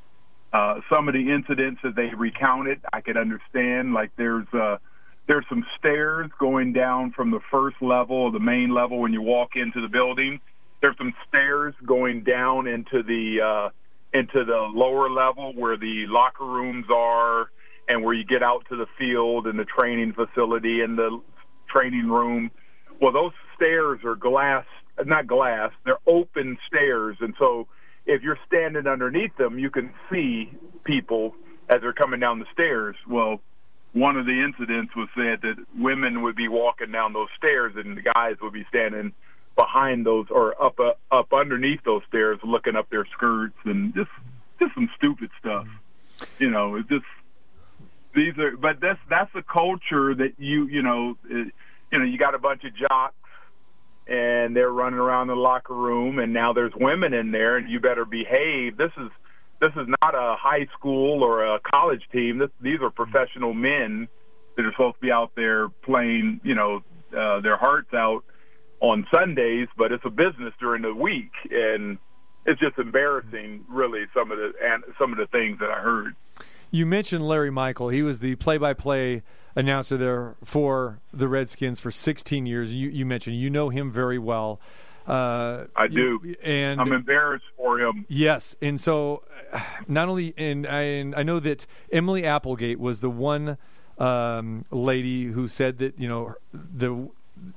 Speaker 9: uh, some of the incidents that they recounted, I could understand. Like there's uh, there's some stairs going down from the first level, the main level, when you walk into the building there's some stairs going down into the uh, into the lower level where the locker rooms are, and where you get out to the field and the training facility and the training room. Well, those stairs are glass, not glass. They're open stairs, and so if you're standing underneath them, you can see people as they're coming down the stairs. Well, one of the incidents was said that women would be walking down those stairs and the guys would be standing behind those or up uh, up underneath those stairs, looking up their skirts and just just some stupid stuff. You know, it's just these are. But that's that's the culture that you you know you know you got a bunch of jocks and they're running around the locker room, and now there's women in there, and you better behave. This is this is not a high school or a college team. This, these are professional men that are supposed to be out there playing, you know, uh, their hearts out on Sundays, but it's a business during the week, and it's just embarrassing, really. Some of the and some of the things that I heard.
Speaker 6: You mentioned Larry Michael. He was the play-by-play announcer there for the Redskins for 16 years. You, you mentioned you know him very well. Uh,
Speaker 9: I do,
Speaker 6: you, and
Speaker 9: I'm embarrassed for him.
Speaker 6: Yes, and so not only and I, and I know that Emily Applegate was the one um, lady who said that you know the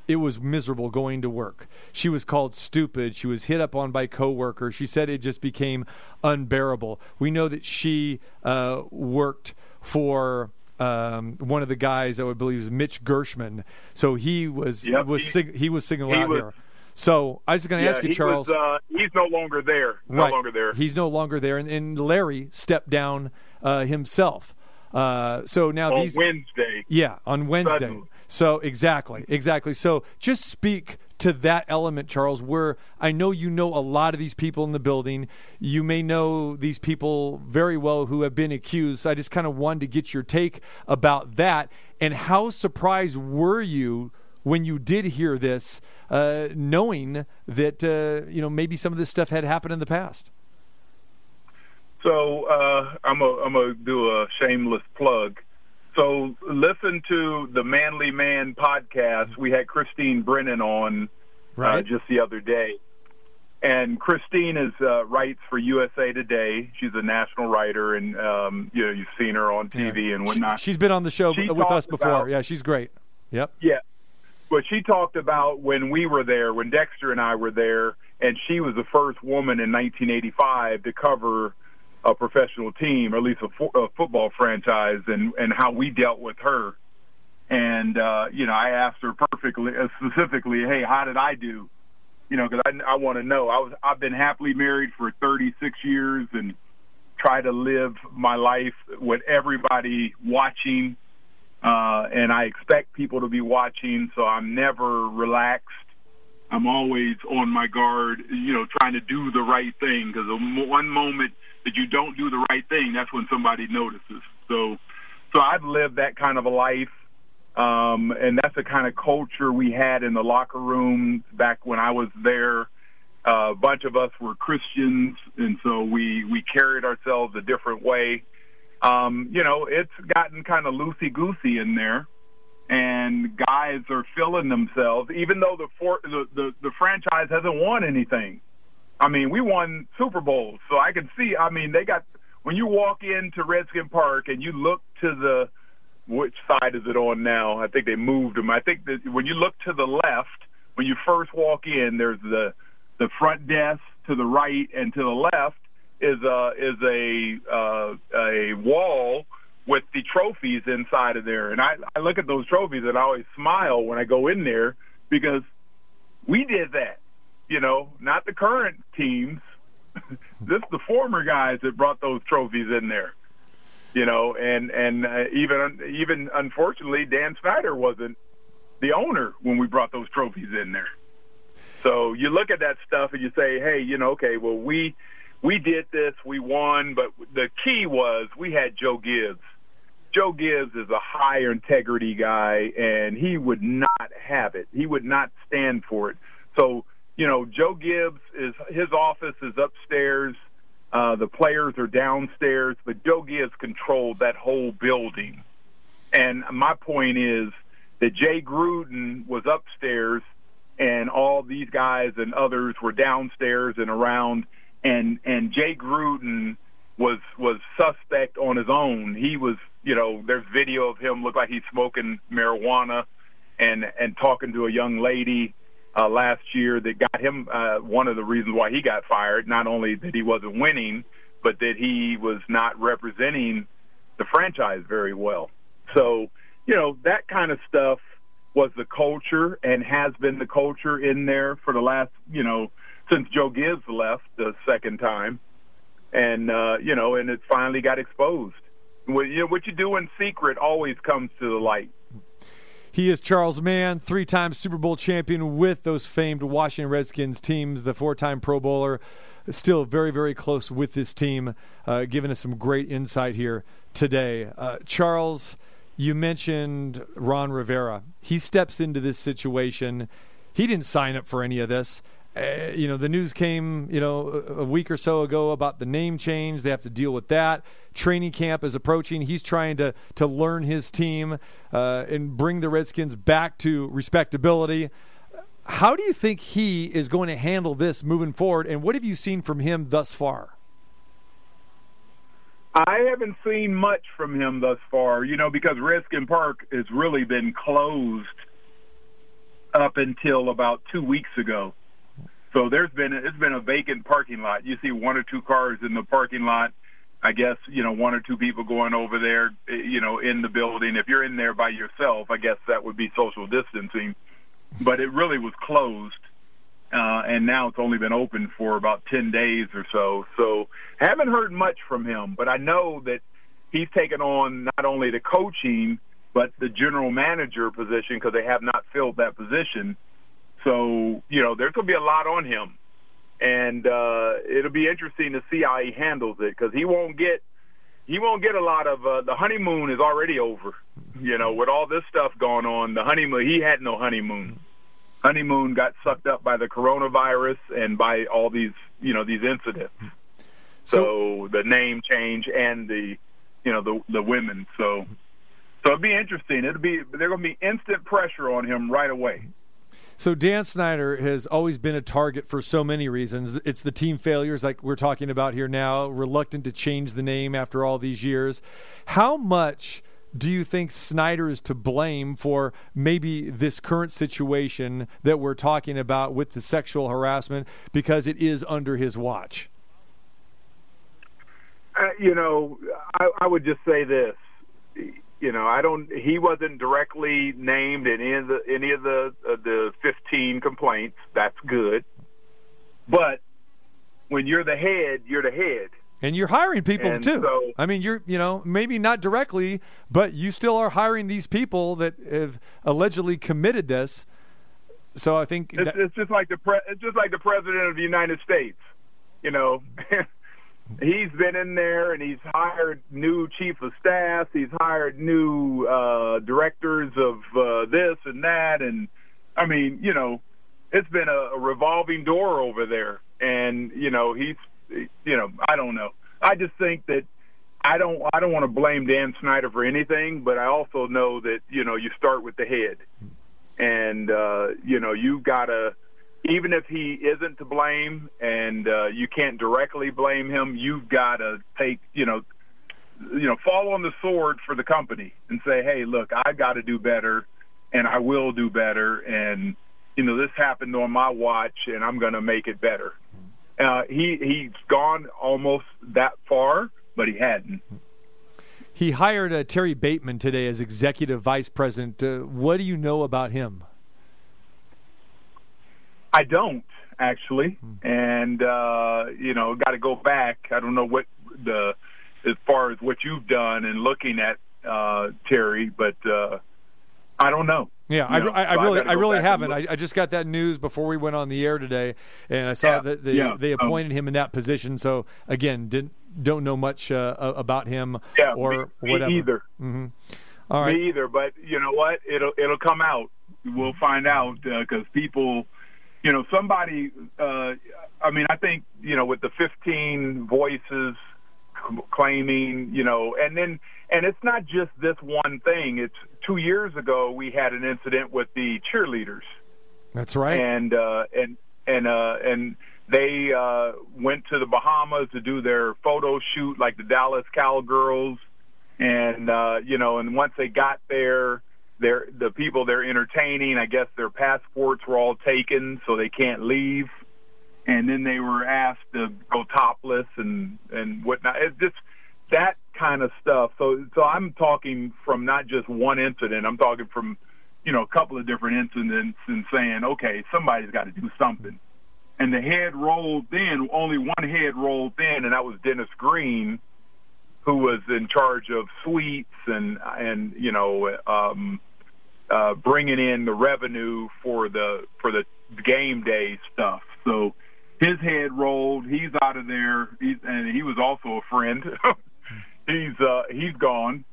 Speaker 6: it was miserable going to work. She was called stupid. She was hit up on by coworkers. She said it just became unbearable. We know that she uh, worked for um, one of the guys I would believe is Mitch Gershman. So he was
Speaker 9: yep,
Speaker 6: was
Speaker 9: he,
Speaker 6: sig- he was out
Speaker 9: was,
Speaker 6: here. So I was just going to
Speaker 9: yeah,
Speaker 6: ask you,
Speaker 9: he
Speaker 6: Charles.
Speaker 9: Was, uh, he's no longer there. No
Speaker 6: right.
Speaker 9: longer there.
Speaker 6: He's no longer there, and, and Larry stepped down uh, himself. Uh, so now
Speaker 9: on
Speaker 6: these
Speaker 9: Wednesday.
Speaker 6: Yeah, on Wednesday.
Speaker 9: Suddenly.
Speaker 6: So exactly, exactly. So just speak to that element, Charles. Where I know you know a lot of these people in the building. You may know these people very well who have been accused. So I just kind of wanted to get your take about that and how surprised were you when you did hear this, uh, knowing that uh, you know maybe some of this stuff had happened in the past.
Speaker 9: So uh, I'm I'm gonna do a shameless plug. So listen to the Manly Man podcast. We had Christine Brennan on
Speaker 6: right.
Speaker 9: uh, just the other day, and Christine is uh, writes for USA Today. She's a national writer, and um, you know you've seen her on TV
Speaker 6: yeah.
Speaker 9: and whatnot.
Speaker 6: She, has been on the show
Speaker 9: she
Speaker 6: with us before.
Speaker 9: About,
Speaker 6: yeah, she's great. Yep.
Speaker 9: Yeah, but she talked about when we were there, when Dexter and I were there, and she was the first woman in 1985 to cover a professional team, or at least a, fo- a football franchise, and and how we dealt with her. And uh, you know, I asked her perfectly, uh, specifically, "Hey, how did I do?" You know, because I, I want to know. I was I've been happily married for 36 years and try to live my life with everybody watching, uh, and I expect people to be watching, so I'm never relaxed. I'm always on my guard, you know, trying to do the right thing because one moment that you don't do the right thing, that's when somebody notices. So, so I've lived that kind of a life, um, and that's the kind of culture we had in the locker room back when I was there. Uh, a bunch of us were Christians, and so we we carried ourselves a different way. Um, you know, it's gotten kind of loosey goosey in there, and guys are filling themselves, even though the, for, the the the franchise hasn't won anything. I mean, we won Super Bowls, so I can see. I mean, they got when you walk into Redskin Park and you look to the which side is it on now? I think they moved them. I think that when you look to the left, when you first walk in, there's the the front desk to the right, and to the left is a is a uh, a wall with the trophies inside of there, and I, I look at those trophies and I always smile when I go in there because we did that. You know, not the current teams. this the former guys that brought those trophies in there. You know, and and uh, even even unfortunately, Dan Snyder wasn't the owner when we brought those trophies in there. So you look at that stuff and you say, hey, you know, okay, well we we did this, we won, but the key was we had Joe Gibbs. Joe Gibbs is a higher integrity guy, and he would not have it. He would not stand for it. So you know, Joe Gibbs is his office is upstairs. Uh, the players are downstairs, but Joe Gibbs controlled that whole building. And my point is that Jay Gruden was upstairs, and all these guys and others were downstairs and around. And and Jay Gruden was was suspect on his own. He was, you know, there's video of him look like he's smoking marijuana and and talking to a young lady uh, last year that got him uh, one of the reasons why he got fired. Not only that he wasn't winning, but that he was not representing the franchise very well. So, you know, that kind of stuff was the culture and has been the culture in there for the last, you know, since Joe Gibbs left the second time. And, uh, you know, and it finally got exposed. What you, know, what you do in secret always comes to the light.
Speaker 6: He is Charles Mann, three time Super Bowl champion with those famed Washington Redskins teams, the four time Pro Bowler. Still very, very close with this team, uh, giving us some great insight here today. Uh, Charles, you mentioned Ron Rivera. He steps into this situation. He didn't sign up for any of this. Uh, you know, the news came, you know, a week or so ago about the name change. They have to deal with that. Training camp is approaching. He's trying to to learn his team uh, and bring the Redskins back to respectability. How do you think he is going to handle this moving forward? And what have you seen from him thus far?
Speaker 9: I haven't seen much from him thus far, you know, because Redskin Park has really been closed up until about two weeks ago. So there's been it's been a vacant parking lot. You see one or two cars in the parking lot. I guess you know one or two people going over there, eh, you know, in the building. If you're in there by yourself, I guess that would be social distancing. But it really was closed, uh, and now it's only been open for about ten days or so. So haven't heard much from him, but I know that he's taken on not only the coaching but the general manager position because they have not filled that position. So you know, there's going to be a lot on him and uh, it'll be interesting to see how he handles it because he won't get he won't get a lot of uh, the honeymoon is already over. You know, with all this stuff going on, the honeymoon he had no honeymoon. Honeymoon got sucked up by the coronavirus and by all these you know these incidents. So, so the name change and the you know the the women. So so it'll be interesting. It'll be there's going to be instant pressure on him right away.
Speaker 6: So Dan Snyder has always been a target for so many reasons. It's the team failures, like we're talking about here now, reluctant to change the name after all these years. How much do you think Snyder is to blame for maybe this current situation that we're talking about with the sexual harassment because it is under his watch?
Speaker 9: Uh, you know, I, I would just say this you know, I don't. He wasn't directly named in any of the any of the uh, the 15 complaints. That's good, but when you're the head, you're the head.
Speaker 6: And you're hiring people
Speaker 9: and
Speaker 6: too.
Speaker 9: So,
Speaker 6: I mean, you're you know maybe not directly, but you still are hiring these people that have allegedly committed this. So I think
Speaker 9: it's,
Speaker 6: that,
Speaker 9: it's just like the pre- it's just like the president of the United States. You know, he's been in there and he's hired new chief of staff. He's hired new uh, directors of uh, this and that, and I mean, you know, it's been a, a revolving door over there. And you know, he's, you know, I don't know. I just think that I don't I don't want to blame Dan Snyder for anything, but I also know that you know you start with the head, and uh, you know you've got to even if he isn't to blame and uh, you can't directly blame him, you've got to take, you know, you know, fall on the sword for the company and say, hey, look, I've got to do better and I will do better. And, you know, this happened on my watch and I'm going to make it better. uh, he he's gone almost that far, but he hadn't.
Speaker 6: He hired uh, Terry Bateman today as executive vice president. Uh, what do you know about him?
Speaker 9: I don't actually, and uh, you know, got to go back. I don't know what the as far as what you've done and looking at uh, Terry, but uh, I don't know.
Speaker 6: Yeah,
Speaker 9: You know,
Speaker 6: I, I,
Speaker 9: so
Speaker 6: really,
Speaker 9: gotta
Speaker 6: I really haven't. I, I just got that news before we went on the air today, and I saw
Speaker 9: Yeah,
Speaker 6: that they,
Speaker 9: yeah,
Speaker 6: they
Speaker 9: um,
Speaker 6: appointed him in that position. So again, didn't don't know much uh, about him
Speaker 9: yeah,
Speaker 6: or
Speaker 9: me,
Speaker 6: whatever.
Speaker 9: Me either.
Speaker 6: hmm All right.
Speaker 9: Me either. But you know what? It'll it'll come out. We'll find out because people, you know, somebody. Uh, I mean, I think you know, with the 15 voices claiming, you know, and then and it's not just this one thing. It's two years ago we had an incident with the cheerleaders
Speaker 6: That's right.
Speaker 9: and uh, and and uh, and they uh, went to the Bahamas to do their photo shoot, like the Dallas Cowgirls, and uh, you know, and once they got there, they're the people they're entertaining. I guess their passports were all taken, so they can't leave. And then they were asked to go topless and and whatnot. It's just that kind of stuff. So so I'm talking from not just one incident. I'm talking from you know, a couple of different incidents and saying, okay, somebody's got to do something. And the head rolled in, only one head rolled in, and that was Dennis Greene, who was in charge of suites and, and you know, um, uh, bringing in the revenue for the, for the game day stuff. So his head rolled. He's out of there. He's, and he was also a friend. he's, uh, he's gone.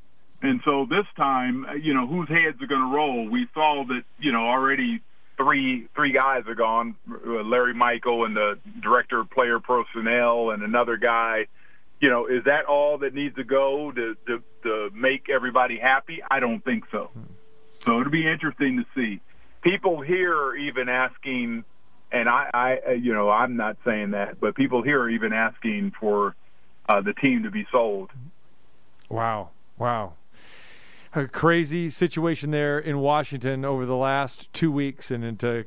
Speaker 9: And so this time, uh, you know, whose heads are going to roll? We saw that, you know, already three three guys are gone. Uh, Larry Michael and the director of player personnel and another guy. You know, is that all that needs to go to to, to make everybody happy? I don't think so. So it'll be interesting to see. People here are even asking, and I, I, uh, you know, I'm not saying that, but people here are even asking for uh, the team to be sold.
Speaker 6: Wow. Wow. A crazy situation there in Washington over the last two weeks, and into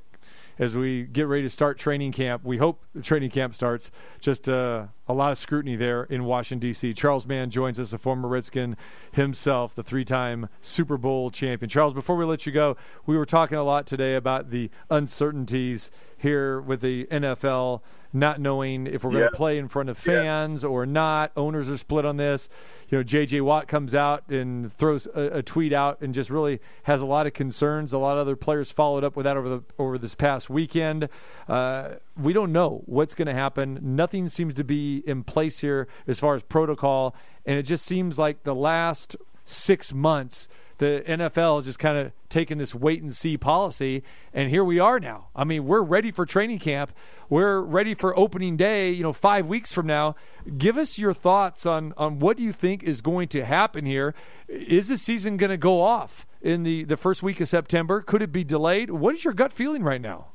Speaker 6: as we get ready to start training camp. We hope the training camp starts. Just uh, a lot of scrutiny there in Washington, D.C. Charles Mann joins us, a former Redskin himself, the three time Super Bowl champion. Charles, before we let you go, we were talking a lot today about the uncertainties here with the NFL not knowing if we're going
Speaker 9: Yeah.
Speaker 6: to play in front of fans or not. Owners are split on this. You know, J.J. Watt comes out and throws a, a tweet out and just really has a lot of concerns. A lot of other players followed up with that over the over this past weekend. Uh, we don't know what's going to happen. Nothing seems to be in place here as far as protocol, and it just seems like the last six months the NFL is just kind of taking this wait and see policy, and here we are now. I mean, we're ready for training camp. We're ready for opening day. You know, five weeks from now. Give us your thoughts on on what you think is going to happen here. Is the season going to go off in the the first week of September? Could it be delayed? What is your gut feeling right now?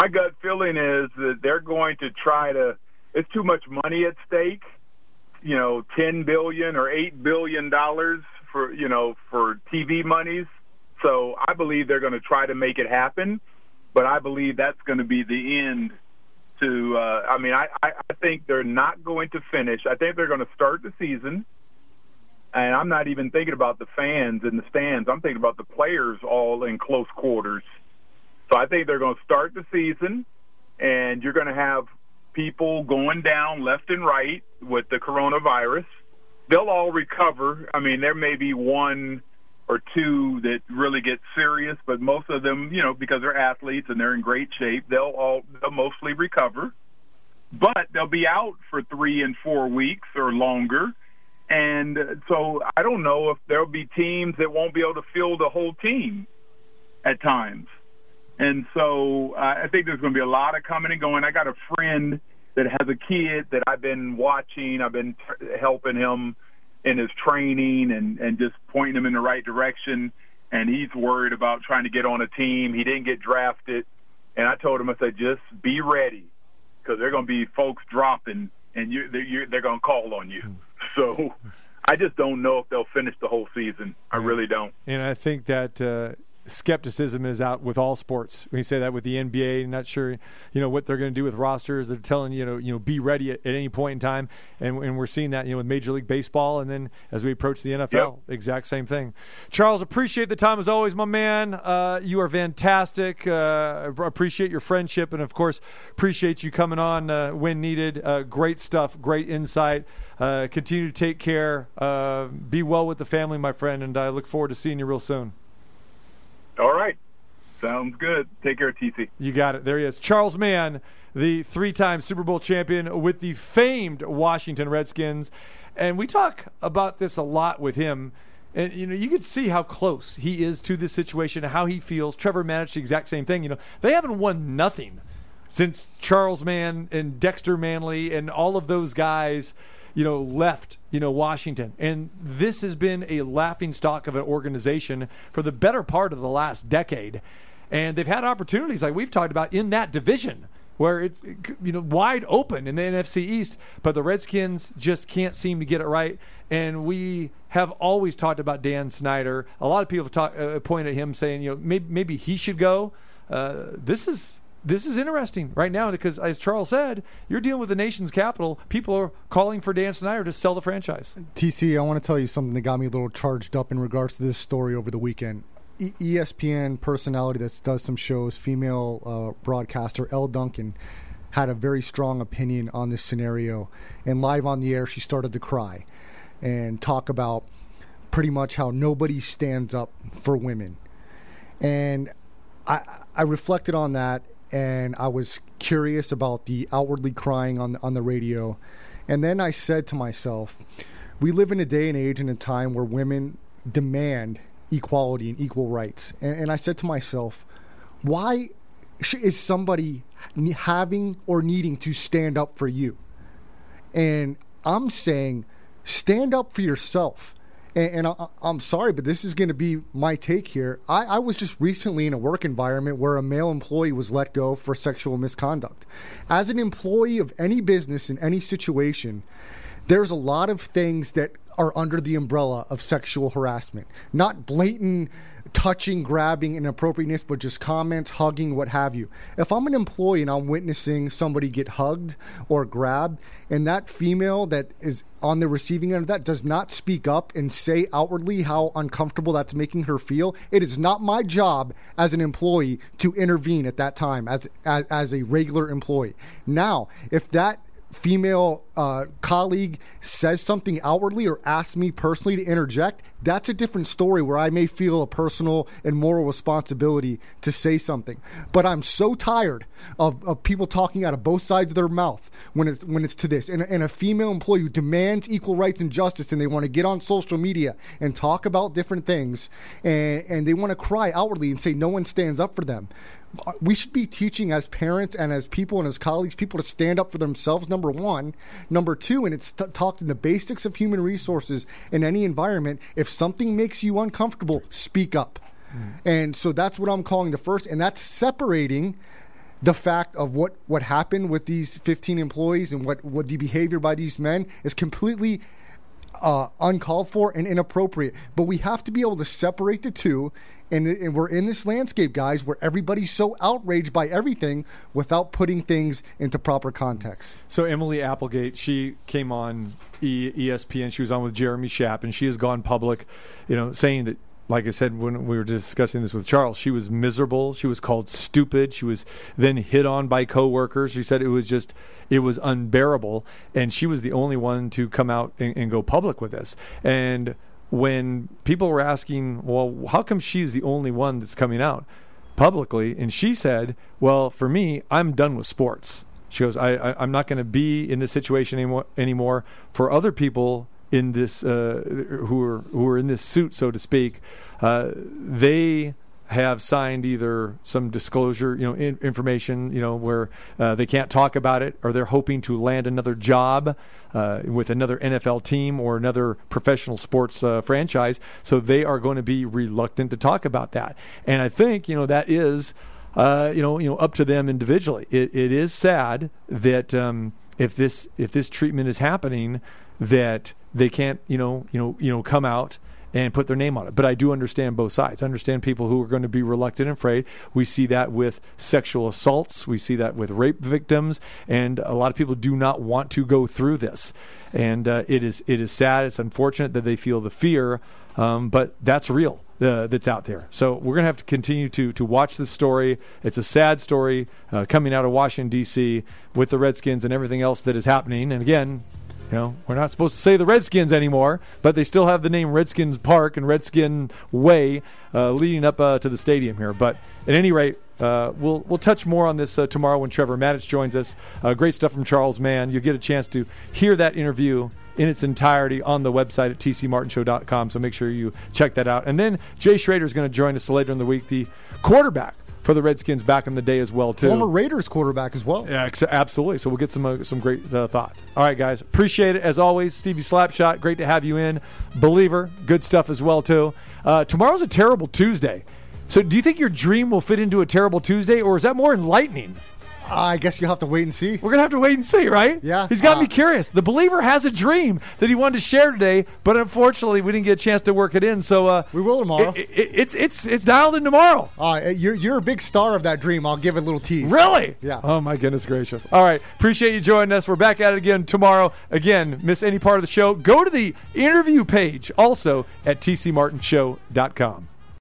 Speaker 9: my gut feeling is that they're going to try to it's too much money at stake you know 10 billion or 8 billion dollars for you know for TV monies. So i believe they're going to try to make it happen but i believe that's going to be the end to uh i mean i i I think they're not going to finish. I think they're going to start the season and i'm not even thinking about the fans in the stands. I'm thinking about the players all in close quarters. So I think they're going to start the season, and you're going to have people going down left and right with the coronavirus. They'll all recover. I mean, there may be one or two that really get serious, but most of them, you know, because they're athletes and they're in great shape, they'll all they'll mostly recover. But they'll be out for three and four weeks or longer. And so I don't know if there'll be teams that won't be able to field the whole team at times. And so uh, I think there's going to be a lot of coming and going. I got a friend that has a kid that I've been watching. I've been t- helping him in his training and and just pointing him in the right direction. And he's worried about trying to get on a team. He didn't get drafted, and I told him I said just be ready because they're going to be folks dropping, and you they're, you're, they're going to call on you. So I just don't know if they'll finish the whole season. I really don't.
Speaker 6: And I think that uh, skepticism is out with all sports. We say that with the NBA, not sure you know what they're going to do with rosters. They're telling you know you know be ready at, at any point in time, and, and we're seeing that you know with Major League Baseball, and then as we approach the NFL,
Speaker 9: Yep.
Speaker 6: exact same thing. Charles, appreciate the time as always, my man. Uh, you are fantastic. Uh, appreciate your friendship, and of course appreciate you coming on uh, when needed. Uh, great stuff, great insight. Uh, continue to take care. Uh, be well with the family, my friend, and I look forward to seeing you real soon.
Speaker 9: All right. Sounds good. Take care, TC.
Speaker 6: You got it. There he is. Charles Mann, the three time Super Bowl champion with the famed Washington Redskins. And we talk about this a lot with him. And you know, you could see how close he is to this situation, how he feels. Trevor managed the exact same thing. You know, they haven't won nothing since Charles Mann and Dexter Manley and all of those guys, you know, left, you know, Washington. And this has been a laughing stock of an organization for the better part of the last decade. And they've had opportunities like we've talked about in that division where it's you know wide open in the NFC East, but the Redskins just can't seem to get it right. And we have always talked about Dan Snyder. A lot of people have uh, pointed at him saying, you know, maybe maybe he should go. Uh, this is this is interesting right now because, as Charles said, you're dealing with the nation's capital. People are calling for Dan Snyder to sell the franchise.
Speaker 7: TC, I want to tell you something that got me a little charged up in regards to this story over the weekend. E- ESPN personality that does some shows, female uh, broadcaster Elle Duncan, had a very strong opinion on this scenario. And live on the air, she started to cry and talk about pretty much how nobody stands up for women. And I, I reflected on that and I was curious about the outwardly crying on on the radio. And then I said to myself, we live in a day and age and a time where women demand equality and equal rights. And, and I said to myself, why is somebody having or needing to stand up for you? And I'm saying, stand up for yourself. And, and I, I'm sorry, but this is going to be my take here. I, I was just recently in a work environment where a male employee was let go for sexual misconduct. As an employee of any business in any situation, there's a lot of things that are under the umbrella of sexual harassment. Not blatant touching, grabbing, inappropriateness, but just comments, hugging, what have you. If I'm an employee and I'm witnessing somebody get hugged or grabbed, and that female that is on the receiving end of that does not speak up and say outwardly how uncomfortable that's making her feel, it is not my job as an employee to intervene at that time as as, as a regular employee. Now, if that female uh, colleague says something outwardly or asks me personally to interject, that's a different story where I may feel a personal and moral responsibility to say something. But I'm so tired of, of people talking out of both sides of their mouth when it's when it's to this. And, and a female employee who demands equal rights and justice and they want to get on social media and talk about different things and, and they want to cry outwardly and say no one stands up for them we should be teaching as parents and as people and as colleagues people to stand up for themselves number one. Number two and it's t- talked in the basics of human resources in any environment if something makes you uncomfortable speak up. Mm. And so that's what i'm calling the first and that's separating the fact of what what happened with these 15 employees and what what the behavior by these men is completely uh, uncalled for and inappropriate. But we have to be able to separate the two. And, and we're in this landscape, guys, where everybody's so outraged by everything without putting things into proper context.
Speaker 6: So Emily Applegate, she came on ESPN. She was on with Jeremy Schaap, and she has gone public, you know, saying that. Like I said when we were discussing this with Charles, she was miserable. She was called stupid. She was then hit on by coworkers. She said it was just, it was unbearable, and she was the only one to come out and, and go public with this. And when people were asking, well, how come she's the only one that's coming out publicly? And she said, well, for me, I'm done with sports. She goes, I, I, I'm not going to be in this situation anymore, anymore. For other people in this, uh, who are who are in this suit, so to speak, uh, they have signed either some disclosure, you know, in, information, you know, where uh, they can't talk about it, or they're hoping to land another job uh, with another NFL team or another professional sports uh, franchise. So they are going to be reluctant to talk about that. And I think, you know, that is, uh, you know, you know, up to them individually. It, it is sad that um, if this if this treatment is happening, that they can't, you know, you know, you know, come out and put their name on it. But I do understand both sides. I understand people who are going to be reluctant and afraid. We see that with sexual assaults, we see that with rape victims, and a lot of people do not want to go through this. And uh, it is it is sad. It's unfortunate that they feel the fear, um, but that's real. Uh, that's out there. So we're going to have to continue to to watch this story. It's a sad story uh, coming out of Washington D.C. with the Redskins and everything else that is happening. And again, know, we're not supposed to say the Redskins anymore, but they still have the name Redskins Park and Redskin Way uh, leading up uh, to the stadium here. But at any rate, uh, we'll we'll touch more on this uh, tomorrow when Trevor Matich joins us. Uh, great stuff from Charles Mann. You'll get a chance to hear that interview in its entirety on the website at tcmartinshow.com. So make sure you check that out. And then Jay Schroeder is going to join us later in the week, the quarterback for the Redskins back in the day as well too.
Speaker 7: Former Raiders quarterback as well.
Speaker 6: Yeah, ex- absolutely. So we'll get some uh, some great uh, thought. All right, guys, appreciate it as always. Stevie Slapshot, great to have you in. Believer, good stuff as well too. Uh, tomorrow's a terrible Tuesday. So do you think your dream will fit into a terrible Tuesday, or is that more enlightening?
Speaker 7: I guess you'll have to wait and see.
Speaker 6: We're gonna have to wait and see, right?
Speaker 7: Yeah.
Speaker 6: He's got
Speaker 7: Uh,
Speaker 6: me curious. The believer has a dream that he wanted to share today, but unfortunately, we didn't get a chance to work it in. So uh,
Speaker 7: We will tomorrow.
Speaker 6: it- it- it's it's it's dialed in tomorrow.
Speaker 7: Uh, you're you're a big star of that dream. I'll give it a little tease.
Speaker 6: Really?
Speaker 7: Yeah.
Speaker 6: Oh my goodness gracious. All right. Appreciate you joining us. We're back at it again tomorrow. Again, miss any part of the show? Go to the interview page also at tcmartinshow.com.